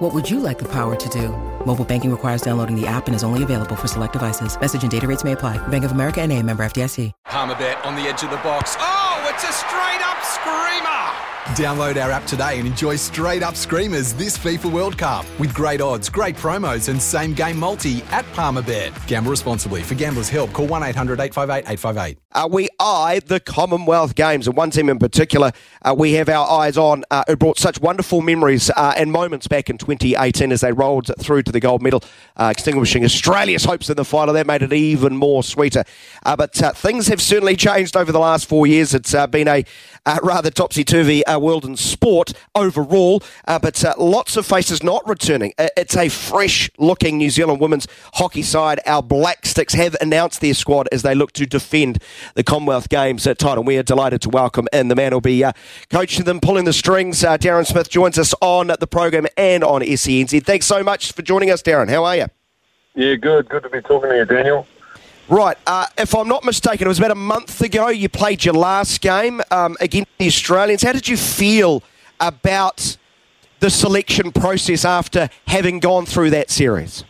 What would you like the power to do? Mobile banking requires downloading the app and is only available for select devices. Message and data rates may apply. Bank of America and a member FDIC. Palmerbet on the edge of the box. Oh, it's a straight up screamer! Download our app today and enjoy straight up screamers this FIFA World Cup with great odds, great promos, and same game multi at Palmerbet. Gamble responsibly. For gamblers' help, call 1 800 858 858. Uh, we eye the Commonwealth Games, and one team in particular uh, we have our eyes on uh, who brought such wonderful memories uh, and moments back in 2018 as they rolled through to the gold medal, uh, extinguishing Australia's hopes in the final. That made it even more sweeter. Uh, but things have certainly changed over the last four years. It's been a rather topsy turvy world in sport overall, but lots of faces not returning. It's a fresh looking New Zealand women's hockey side. Our Black Sticks have announced their squad as they look to defend the Commonwealth Games uh, title. We are delighted to welcome in the man who'll be uh, coaching them, pulling the strings. Uh, Darren Smith joins us on the program and on SENZ. Thanks so much for joining us, Darren. How are you? Yeah, good. Good to be talking to you, Daniel. Right. Uh, if I'm not mistaken, it was about a month ago you played your last game um, against the Australians. How did you feel about the selection process after having gone through that series?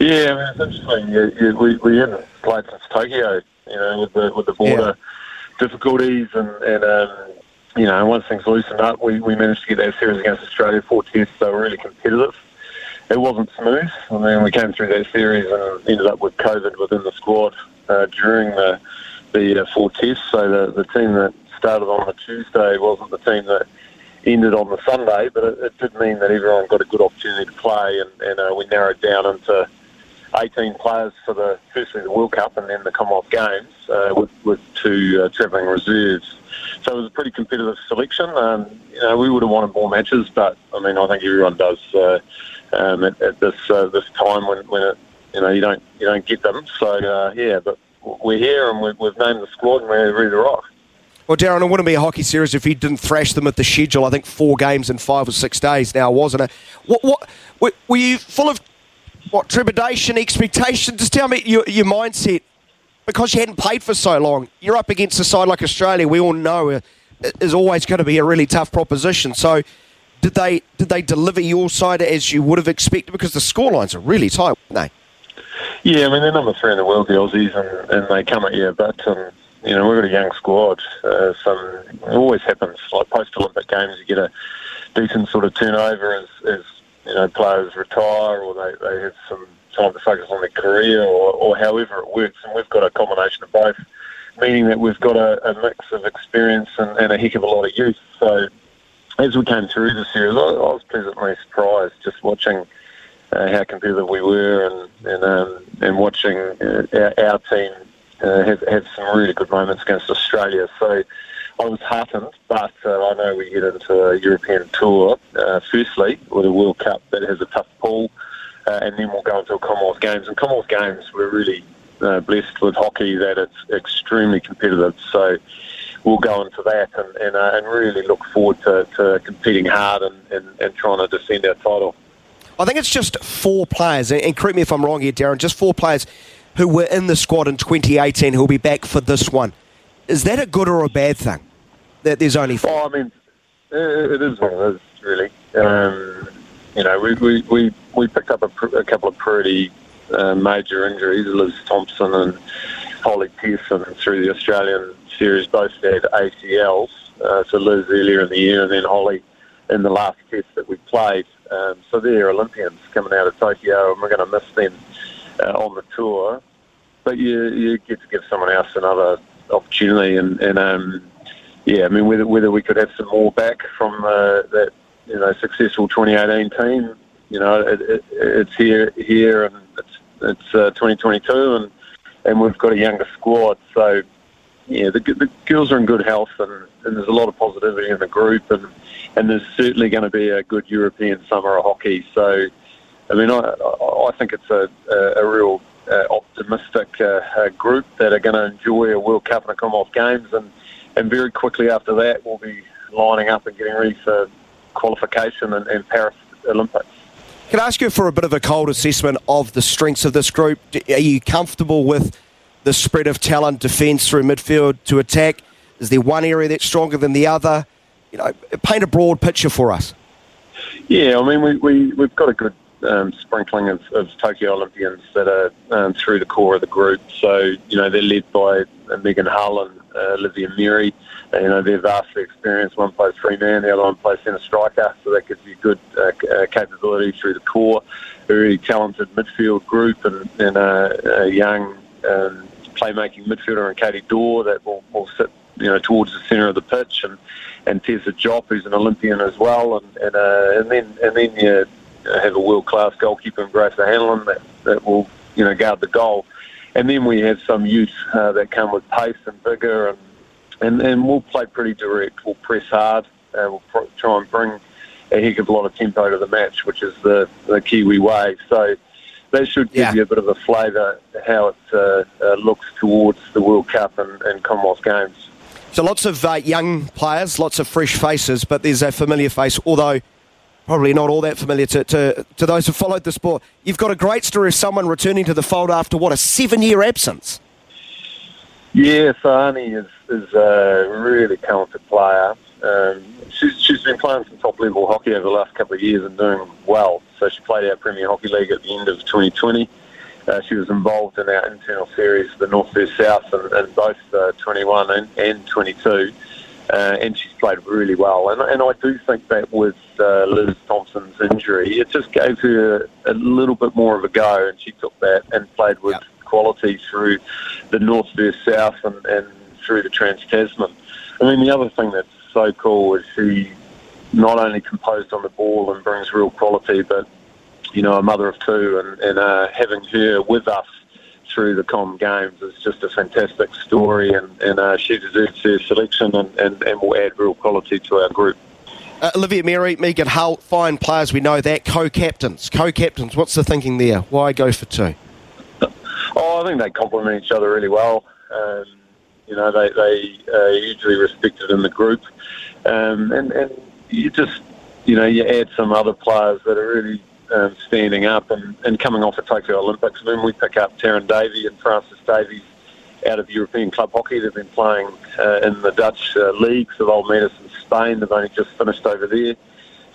Yeah, I mean, it's interesting. Yeah, yeah, we, we haven't played since Tokyo you know, with the with the border yeah. difficulties and and um, you know, once things loosened up, we, we managed to get that series against Australia four tests. They were really competitive. It wasn't smooth. I mean, we came through that series and ended up with COVID within the squad uh, during the the uh, four tests. So the the team that started on the Tuesday wasn't the team that ended on the Sunday, but it, it did mean that everyone got a good opportunity to play, and, and uh, we narrowed down into 18 players for the firstly the World Cup and then the Commonwealth Games uh, with, with two uh, travelling reserves. So it was a pretty competitive selection. Um, you know, we would have wanted more matches, but I mean, I think everyone does uh, um, at, at, this uh, this time when, when it, you know you don't you don't get them. So uh, yeah, but we're here and we've, we've named the squad and we're ready to rock. Well, Darren, it wouldn't be a hockey series if he didn't thrash them at the schedule. I think four games in five or six days now, wasn't it? What, what were you full of what trepidation, expectation? Just tell me your, your mindset because you hadn't played for so long. You're up against a side like Australia. We all know is always going to be a really tough proposition. So, did they did they deliver your side as you would have expected? Because the scorelines are really tight, weren't they? Yeah, I mean they're number three in the world, the Aussies, and, and they come at you. But um, you know we've got a young squad. Uh, some it always happens like post Olympic games. You get a decent sort of turnover as, as you know, players retire or they, they have some time to focus on their career or, or however it works. And we've got a combination of both, meaning that we've got a, a mix of experience and, and, a heck of a lot of youth. So as we came through the series, I, I was pleasantly surprised just watching uh, how competitive we were and and, um, and watching uh, our, our, team uh, have, have some really good moments against Australia. So I was heartened, but uh, I know we get into a European tour, uh, firstly, with a World Cup that has a tough pool, uh, and then we'll go into a Commonwealth Games. And Commonwealth Games, we're really blessed with hockey that it's extremely competitive. So we'll go on into that and, and, uh, and really look forward to, to competing hard and, and, and trying to defend our title. I think it's just four players, and correct me if I'm wrong here, Darren, just four players who were in the squad in 2018 who will be back for this one. Is that a good or a bad thing? that there's only four? Oh, I mean, it is one of those, really. Um, you know, we, we, we, we picked up a, pr- a couple of pretty uh, major injuries. Liz Thompson and Holly Pearson through the Australian series both had ACLs. Uh, so Liz earlier in the year and then Holly in the last test that we played. Um, so they're Olympians coming out of Tokyo and we're going to miss them uh, on the tour. But you, you get to give someone else another opportunity and, and um, yeah, I mean whether whether we could have some more back from uh, that you know successful 2018 team, you know, it, it, it's here here and it's it's uh, 2022 and and we've got a younger squad, so yeah, the, the girls are in good health and, and there's a lot of positivity in the group and and there's certainly going to be a good European summer of hockey. So, I mean, I I think it's a a, a real uh, optimistic uh, uh, group that are going to enjoy a World Cup and a Commonwealth Games, and and very quickly after that we'll be lining up and getting ready for qualification and, and Paris Olympics. Can I ask you for a bit of a cold assessment of the strengths of this group? Are you comfortable with the spread of talent, defence through midfield to attack? Is there one area that's stronger than the other? You know, paint a broad picture for us. Yeah, I mean, we, we, we've got a good um, sprinkling of, of, Tokyo Olympians that are um, through the core of the group. So, you know, they're led by Megan Hull and uh, Olivia Merry. Uh, you know, they're vastly experienced. One plays three man, the other one plays centre striker, so that gives you good uh, uh, capability through the core. A really talented midfield group and, and a, a young um, playmaking midfielder in Katie Doar that will, will sit, you know, towards the centre of the pitch and and Tessa Jopp, who's an Olympian as well, and and, uh, and then and then you have a world class goalkeeper in Grace Hanlon that, that will you know guard the goal, and then we have some youth uh, that come with pace and vigour and and, and we'll play pretty direct. We'll press hard. Uh, we'll pr- try and bring a heck of a lot of tempo to the match, which is the, the Kiwi way. So that should give yeah. you a bit of a flavour how it uh, uh, looks towards the World Cup and, and Commonwealth Games. So lots of uh, young players, lots of fresh faces, but there's a familiar face, although probably not all that familiar to, to, to those who followed the sport. You've got a great story of someone returning to the fold after, what, a seven-year absence? Yeah, so is, is a really talented player. Um, she's, she's been playing some top level hockey over the last couple of years and doing well. So she played our Premier Hockey League at the end of 2020. Uh, she was involved in our internal series, the North vs South, and, and both uh, 21 and, and 22. Uh, and she's played really well. And, and I do think that with uh, Liz Thompson's injury, it just gave her a, little bit more of a go, and she took that and played with quality through the North vs South and, and through the Trans Tasman. I mean, the other thing that's so cool is she not only composed on the ball and brings real quality, but you know, a mother of two, and, and uh, having her with us through the Com Games is just a fantastic story, and, and uh, she deserves her selection and, and, and will add real quality to our group. Uh, Olivia Merry, Megan Hull, fine players, we know that. Co captains, co captains, what's the thinking there? Why go for two? Oh, I think they complement each other really well. Um, you know, they, they are hugely respected in the group. Um, and, and you just, you know, you add some other players that are really um, standing up and, and coming off the Tokyo Olympics. I mean, we pick up Taryn Davey and Frances Davies out of European club hockey. They've been playing uh, in the Dutch uh, leagues of Old Metis in Spain. They've only just finished over there.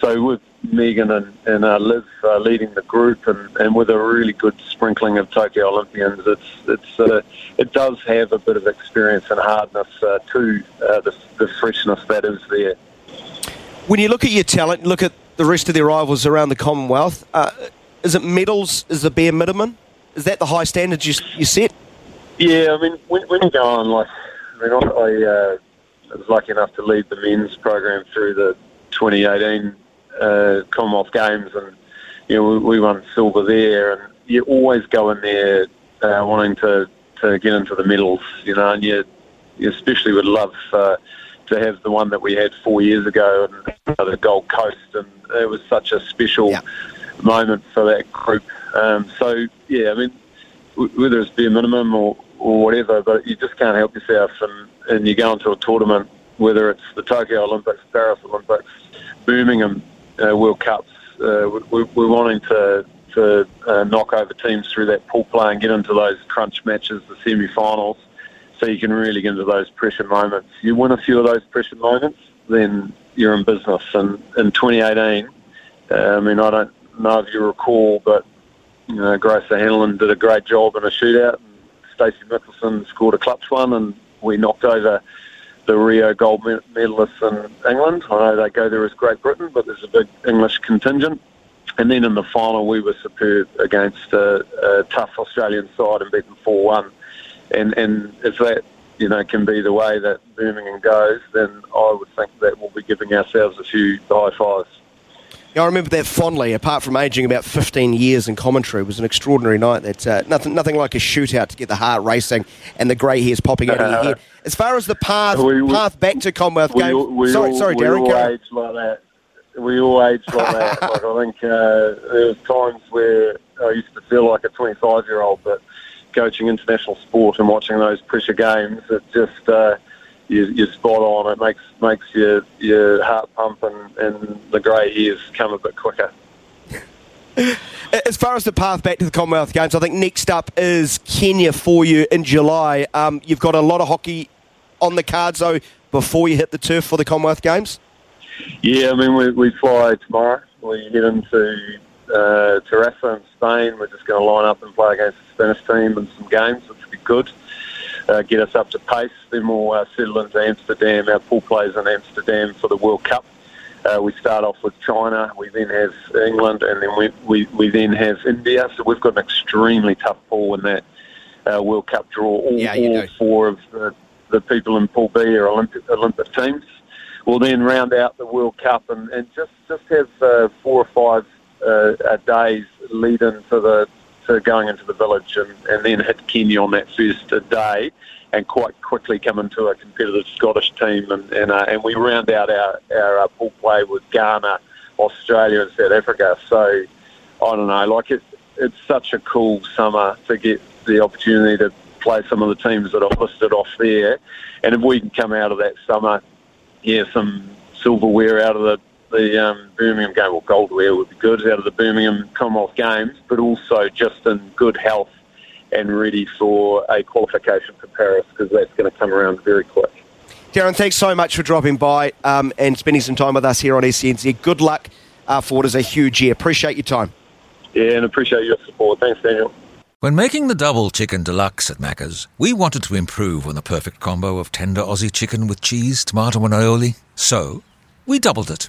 So with Megan and, and uh, Liv uh, leading the group, and, and with a really good sprinkling of Tokyo Olympians, it's it's uh, it does have a bit of experience and hardness uh, to uh, the, the freshness that is there. When you look at your talent, look at the rest of their rivals around the Commonwealth. Uh, is it medals? Is the bare minimum? Is that the high standards you, you set? Yeah, I mean, when, when you go on, like, I mean, I, I was lucky enough to lead the men's program through the 2018 uh, Commonwealth Games, and you know we, we, won silver there. And you always go in there uh, wanting to, to get into the medals, you know, and you, you especially would love uh, to have the one that we had four years ago and the Gold Coast, and it was such a special yeah. moment for that group. Um, so yeah, I mean, whether it's bare minimum or, or whatever, but you just can't help yourself, and, and you go into a tournament, whether it's the Tokyo Olympics, Paris Olympics, Birmingham uh, World Cups. Uh, we, we're wanting to to uh, knock over teams through that pool play and get into those crunch matches, the semi-finals, so you can really get into those pressure moments. You win a few of those pressure moments, then you're in business. And in 2018, uh, I mean, I don't know if you recall, but you know, Grace Hanlon did a great job in a shootout, Stacey Michelsen scored a clutch one, and we knocked over the Rio gold medalists in England. I know they go there as Great Britain, but there's a big English contingent. And then in the final, we were superb against a, a tough Australian side and beat them 4 1. And, and if that you know, can be the way that Birmingham goes, then I would think that we'll be giving ourselves a few high fives. Yeah, I remember that fondly. Apart from aging about 15 years in commentary, it was an extraordinary night. That uh, nothing, nothing like a shootout to get the heart racing and the grey hairs popping out of your head. As far as the path we, we, path back to Commonwealth we, Games, we, sorry, sorry, we Darren. We all age like that. We all age like that. Like I think uh, there was times where I used to feel like a 25 year old, but coaching international sport and watching those pressure games, it just uh, you, you're spot on. It makes makes your your heart pump and, and the grey hairs come a bit quicker. As far as the path back to the Commonwealth Games, I think next up is Kenya for you in July. Um, you've got a lot of hockey on the cards though before you hit the turf for the Commonwealth Games. Yeah, I mean we, we fly tomorrow. We head into uh, Terrassa in Spain. We're just going to line up and play against the Spanish team in some games, which will be good. Uh, get us up to pace. Then we'll uh, settle into Amsterdam. Our pool plays in Amsterdam for the World Cup. Uh, we start off with China, we then have England, and then we, we, we then have India. So we've got an extremely tough pool in that uh, World Cup draw. All, Yeah, all four of the, the people in Pool B are Olympic, Olympic teams. We'll then round out the World Cup and, and just, just have uh, four or five uh, days lead into the going into the village and, and then hit Kenya on that first day and quite quickly come into a competitive Scottish team and and, uh, and we round out our our uh, pool play with Ghana, Australia, and South Africa. So I don't know, like it, it's such a cool summer to get the opportunity to play some of the teams that I've listed off there, and if we can come out of that summer, yeah, some silverware out of the the um, Birmingham game, or goldware would be good out of the Birmingham Commonwealth Games, but also just in good health and ready for a qualification for Paris because that's going to come around very quick. Darren, thanks so much for dropping by um, and spending some time with us here on SENZ. Good luck uh, for what is a huge year. Appreciate your time. Yeah, and appreciate your support. Thanks, Daniel. When making the double chicken deluxe at Macca's, we wanted to improve on the perfect combo of tender Aussie chicken with cheese, tomato, and aioli. So, we doubled it.